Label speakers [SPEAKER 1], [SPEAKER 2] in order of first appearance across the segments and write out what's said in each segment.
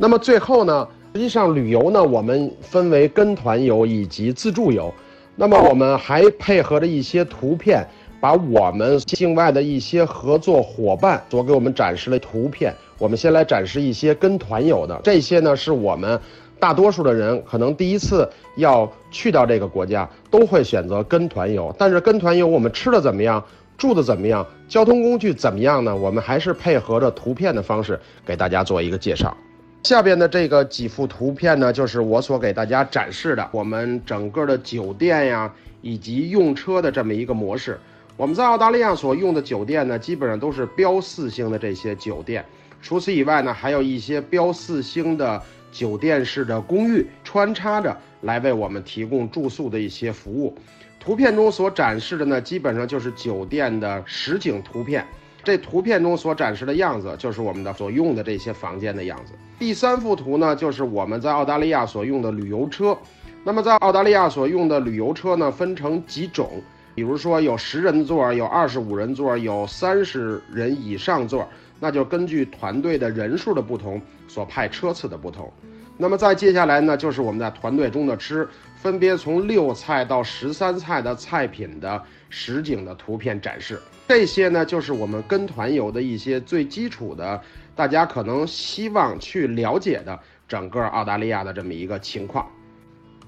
[SPEAKER 1] 那么最后呢，实际上旅游呢，我们分为跟团游以及自助游。那么我们还配合着一些图片，把我们境外的一些合作伙伴所给我们展示的图片。我们先来展示一些跟团游的，这些呢是我们大多数的人可能第一次要去到这个国家，都会选择跟团游。但是跟团游我们吃的怎么样，住的怎么样，交通工具怎么样呢？我们还是配合着图片的方式给大家做一个介绍。下边的这个几幅图片呢，就是我所给大家展示的我们整个的酒店呀，以及用车的这么一个模式。我们在澳大利亚所用的酒店呢，基本上都是标四星的这些酒店。除此以外呢，还有一些标四星的酒店式的公寓穿插着来为我们提供住宿的一些服务。图片中所展示的呢，基本上就是酒店的实景图片。这图片中所展示的样子，就是我们的所用的这些房间的样子。第三幅图呢，就是我们在澳大利亚所用的旅游车。那么在澳大利亚所用的旅游车呢，分成几种，比如说有十人座，有二十五人座，有三十人以上座。那就根据团队的人数的不同，所派车次的不同。那么再接下来呢，就是我们在团队中的吃，分别从六菜到十三菜的菜品的实景的图片展示。这些呢，就是我们跟团游的一些最基础的，大家可能希望去了解的整个澳大利亚的这么一个情况。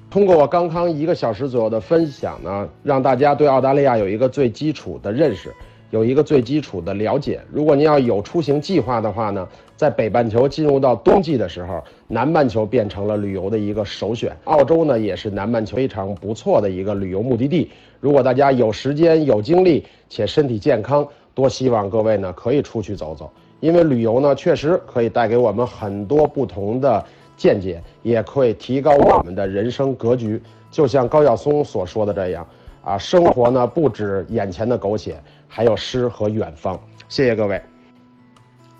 [SPEAKER 1] 通过我刚刚一个小时左右的分享呢，让大家对澳大利亚有一个最基础的认识。有一个最基础的了解。如果您要有出行计划的话呢，在北半球进入到冬季的时候，南半球变成了旅游的一个首选。澳洲呢，也是南半球非常不错的一个旅游目的地。如果大家有时间、有精力且身体健康，多希望各位呢可以出去走走，因为旅游呢确实可以带给我们很多不同的见解，也可以提高我们的人生格局。就像高晓松所说的这样。啊，生活呢不止眼前的苟且，还有诗和远方。谢谢各位。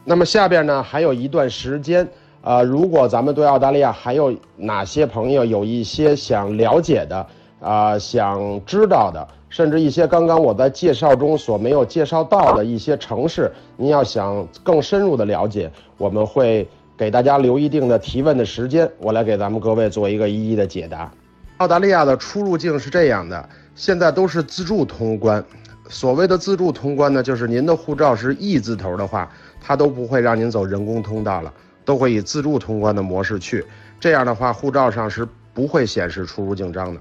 [SPEAKER 1] 那么下边呢还有一段时间，啊，如果咱们对澳大利亚还有哪些朋友有一些想了解的，啊，想知道的，甚至一些刚刚我在介绍中所没有介绍到的一些城市，您要想更深入的了解，我们会给大家留一定的提问的时间，我来给咱们各位做一个一一的解答。澳大利亚的出入境是这样的。现在都是自助通关，所谓的自助通关呢，就是您的护照是 E 字头的话，它都不会让您走人工通道了，都会以自助通关的模式去。这样的话，护照上是不会显示出入境章的。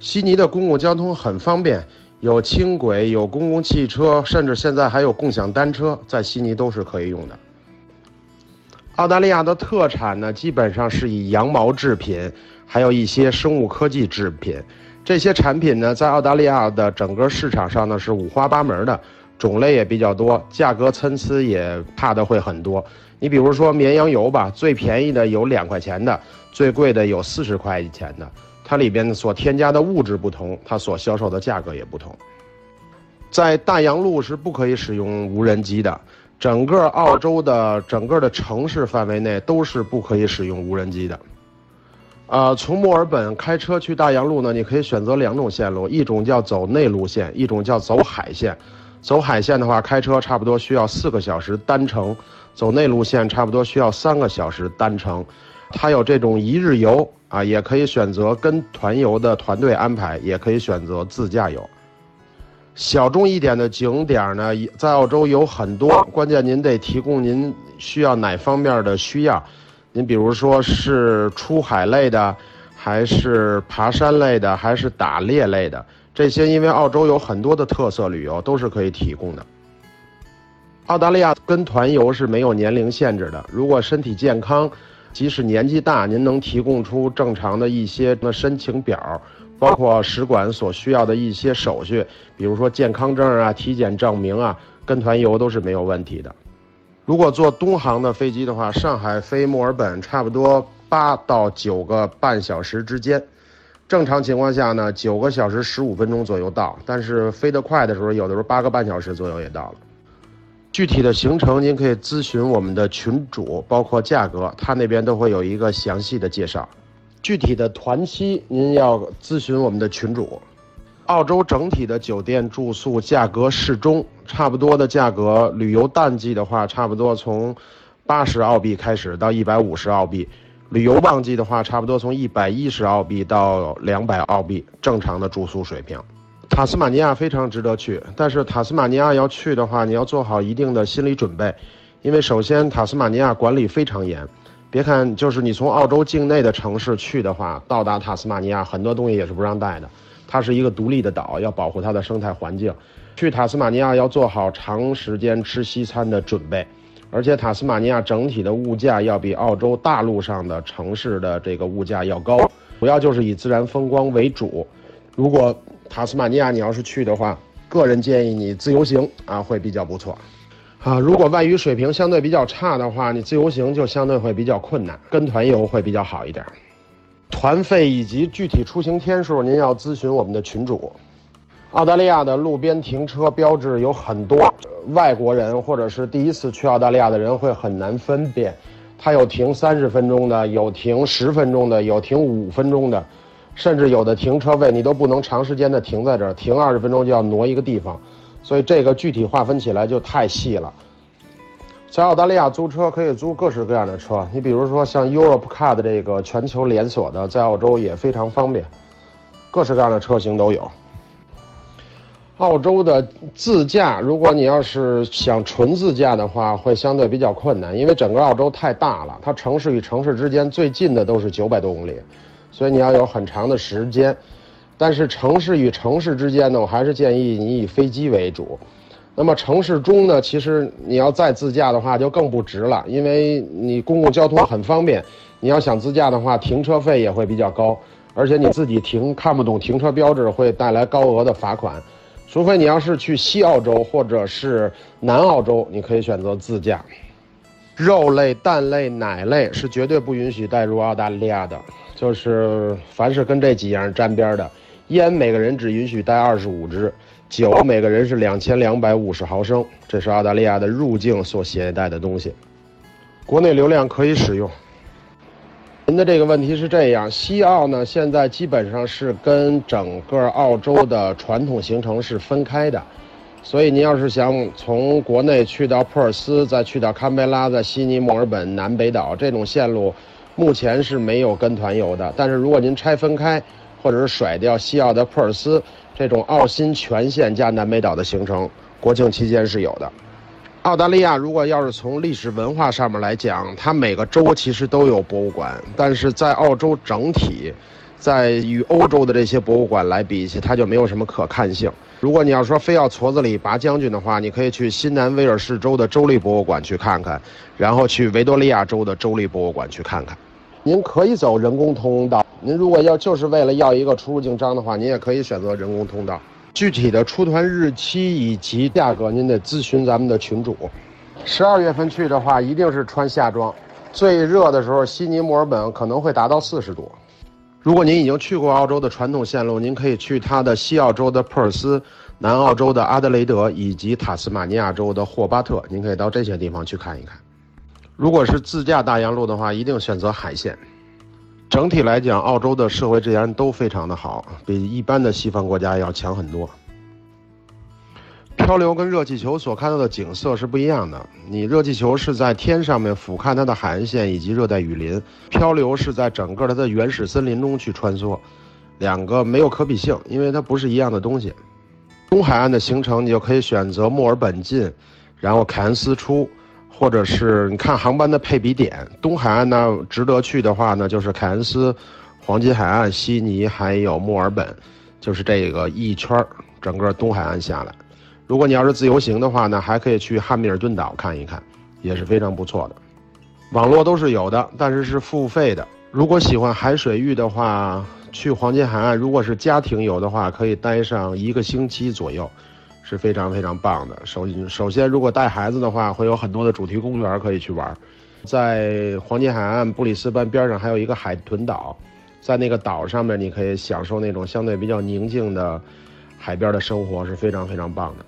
[SPEAKER 1] 悉尼的公共交通很方便，有轻轨，有公共汽车，甚至现在还有共享单车，在悉尼都是可以用的。澳大利亚的特产呢，基本上是以羊毛制品，还有一些生物科技制品。这些产品呢，在澳大利亚的整个市场上呢是五花八门的，种类也比较多，价格参差也差的会很多。你比如说绵羊油吧，最便宜的有两块钱的，最贵的有四十块钱的，它里边所添加的物质不同，它所销售的价格也不同。在大洋路是不可以使用无人机的，整个澳洲的整个的城市范围内都是不可以使用无人机的。呃，从墨尔本开车去大洋路呢，你可以选择两种线路，一种叫走内陆线，一种叫走海线。走海线的话，开车差不多需要四个小时单程；走内陆线差不多需要三个小时单程。它有这种一日游啊，也可以选择跟团游的团队安排，也可以选择自驾游。小众一点的景点呢，在澳洲有很多，关键您得提供您需要哪方面的需要。您比如说是出海类的，还是爬山类的，还是打猎类的？这些因为澳洲有很多的特色旅游都是可以提供的。澳大利亚跟团游是没有年龄限制的，如果身体健康，即使年纪大，您能提供出正常的一些申请表，包括使馆所需要的一些手续，比如说健康证啊、体检证明啊，跟团游都是没有问题的。如果坐东航的飞机的话，上海飞墨尔本差不多八到九个半小时之间，正常情况下呢，九个小时十五分钟左右到。但是飞得快的时候，有的时候八个半小时左右也到了。具体的行程您可以咨询我们的群主，包括价格，他那边都会有一个详细的介绍。具体的团期您要咨询我们的群主。澳洲整体的酒店住宿价格适中，差不多的价格。旅游淡季的话，差不多从八十澳币开始到一百五十澳币。旅游旺季的话，差不多从一百一十澳币到两百澳币，正常的住宿水平。塔斯马尼亚非常值得去，但是塔斯马尼亚要去的话，你要做好一定的心理准备，因为首先塔斯马尼亚管理非常严。别看就是你从澳洲境内的城市去的话，到达塔斯马尼亚很多东西也是不让带的。它是一个独立的岛，要保护它的生态环境。去塔斯马尼亚要做好长时间吃西餐的准备。而且塔斯马尼亚整体的物价要比澳洲大陆上的城市的这个物价要高，主要就是以自然风光为主。如果塔斯马尼亚你要是去的话，个人建议你自由行啊会比较不错。啊，如果外语水平相对比较差的话，你自由行就相对会比较困难，跟团游会比较好一点。团费以及具体出行天数，您要咨询我们的群主。澳大利亚的路边停车标志有很多，外国人或者是第一次去澳大利亚的人会很难分辨。它有停三十分钟的，有停十分钟的，有停五分钟的，甚至有的停车位你都不能长时间的停在这儿，停二十分钟就要挪一个地方。所以这个具体划分起来就太细了。在澳大利亚租车可以租各式各样的车，你比如说像 Europe Car 的这个全球连锁的，在澳洲也非常方便，各式各样的车型都有。澳洲的自驾，如果你要是想纯自驾的话，会相对比较困难，因为整个澳洲太大了，它城市与城市之间最近的都是九百多公里，所以你要有很长的时间。但是城市与城市之间呢，我还是建议你以飞机为主。那么城市中呢，其实你要再自驾的话就更不值了，因为你公共交通很方便，你要想自驾的话，停车费也会比较高，而且你自己停看不懂停车标志会带来高额的罚款。除非你要是去西澳洲或者是南澳洲，你可以选择自驾。肉类、蛋类、奶类是绝对不允许带入澳大利亚的，就是凡是跟这几样沾边的。烟每个人只允许带二十五支，酒每个人是两千两百五十毫升，这是澳大利亚的入境所携带的东西。国内流量可以使用。您的这个问题是这样，西澳呢现在基本上是跟整个澳洲的传统行程是分开的，所以您要是想从国内去到珀尔斯，再去到堪培拉、在悉尼、墨尔本、南北岛这种线路，目前是没有跟团游的。但是如果您拆分开，或者是甩掉西澳的珀尔斯这种澳新全线加南北岛的行程，国庆期间是有的。澳大利亚如果要是从历史文化上面来讲，它每个州其实都有博物馆，但是在澳洲整体，在与欧洲的这些博物馆来比起，它就没有什么可看性。如果你要说非要矬子里拔将军的话，你可以去新南威尔士州的州立博物馆去看看，然后去维多利亚州的州立博物馆去看看。您可以走人工通道，您如果要就是为了要一个出入境章的话，您也可以选择人工通道。具体的出团日期以及价格，您得咨询咱们的群主。十二月份去的话，一定是穿夏装。最热的时候，悉尼、墨尔本可能会达到四十度。如果您已经去过澳洲的传统线路，您可以去它的西澳洲的珀尔斯、南澳洲的阿德雷德以及塔斯马尼亚州的霍巴特，您可以到这些地方去看一看。如果是自驾大洋路的话，一定选择海线。整体来讲，澳洲的社会治安都非常的好，比一般的西方国家要强很多。漂流跟热气球所看到的景色是不一样的。你热气球是在天上面俯瞰它的海岸线以及热带雨林，漂流是在整个它的原始森林中去穿梭，两个没有可比性，因为它不是一样的东西。东海岸的行程你就可以选择墨尔本进，然后凯恩斯出。或者是你看航班的配比点，东海岸呢值得去的话呢，就是凯恩斯、黄金海岸、悉尼还有墨尔本，就是这个一圈儿，整个东海岸下来。如果你要是自由行的话呢，还可以去汉密尔顿岛看一看，也是非常不错的。网络都是有的，但是是付费的。如果喜欢海水浴的话，去黄金海岸，如果是家庭游的话，可以待上一个星期左右。是非常非常棒的。首首先，如果带孩子的话，会有很多的主题公园可以去玩。在黄金海岸布里斯班边上还有一个海豚岛，在那个岛上面，你可以享受那种相对比较宁静的海边的生活，是非常非常棒的。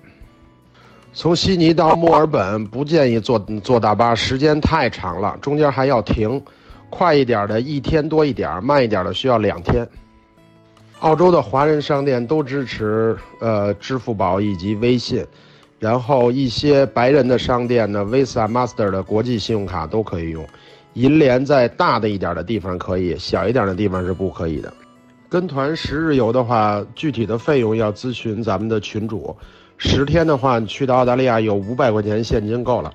[SPEAKER 1] 从悉尼到墨尔本，不建议坐坐大巴，时间太长了，中间还要停。快一点的一天多一点，慢一点的需要两天。澳洲的华人商店都支持呃支付宝以及微信，然后一些白人的商店呢，Visa、Master 的国际信用卡都可以用。银联在大的一点的地方可以，小一点的地方是不可以的。跟团十日游的话，具体的费用要咨询咱们的群主。十天的话，去到澳大利亚有五百块钱现金够了。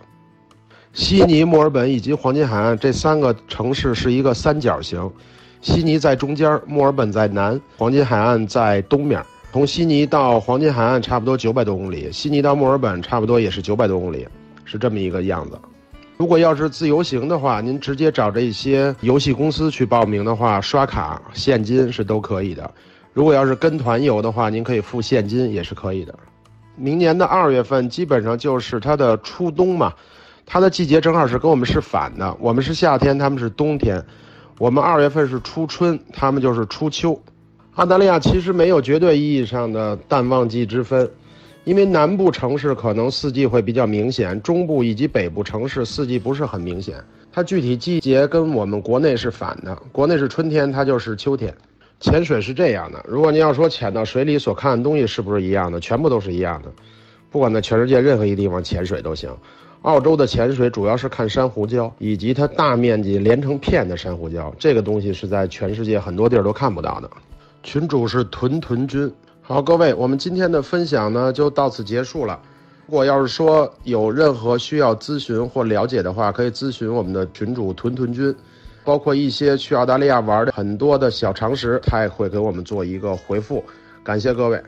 [SPEAKER 1] 悉尼、墨尔本以及黄金海岸这三个城市是一个三角形，悉尼在中间，墨尔本在南，黄金海岸在东面。从悉尼到黄金海岸差不多九百多公里，悉尼到墨尔本差不多也是九百多公里，是这么一个样子。如果要是自由行的话，您直接找这些游戏公司去报名的话，刷卡、现金是都可以的。如果要是跟团游的话，您可以付现金也是可以的。明年的二月份基本上就是它的初冬嘛，它的季节正好是跟我们是反的，我们是夏天，他们是冬天。我们二月份是初春，他们就是初秋。澳大利亚其实没有绝对意义上的淡旺季之分，因为南部城市可能四季会比较明显，中部以及北部城市四季不是很明显。它具体季节跟我们国内是反的，国内是春天，它就是秋天。潜水是这样的，如果您要说潜到水里所看的东西是不是一样的，全部都是一样的，不管在全世界任何一个地方潜水都行。澳洲的潜水主要是看珊瑚礁以及它大面积连成片的珊瑚礁，这个东西是在全世界很多地儿都看不到的。群主是屯屯君，好，各位，我们今天的分享呢就到此结束了。如果要是说有任何需要咨询或了解的话，可以咨询我们的群主屯屯君，包括一些去澳大利亚玩的很多的小常识，他也会给我们做一个回复。感谢各位。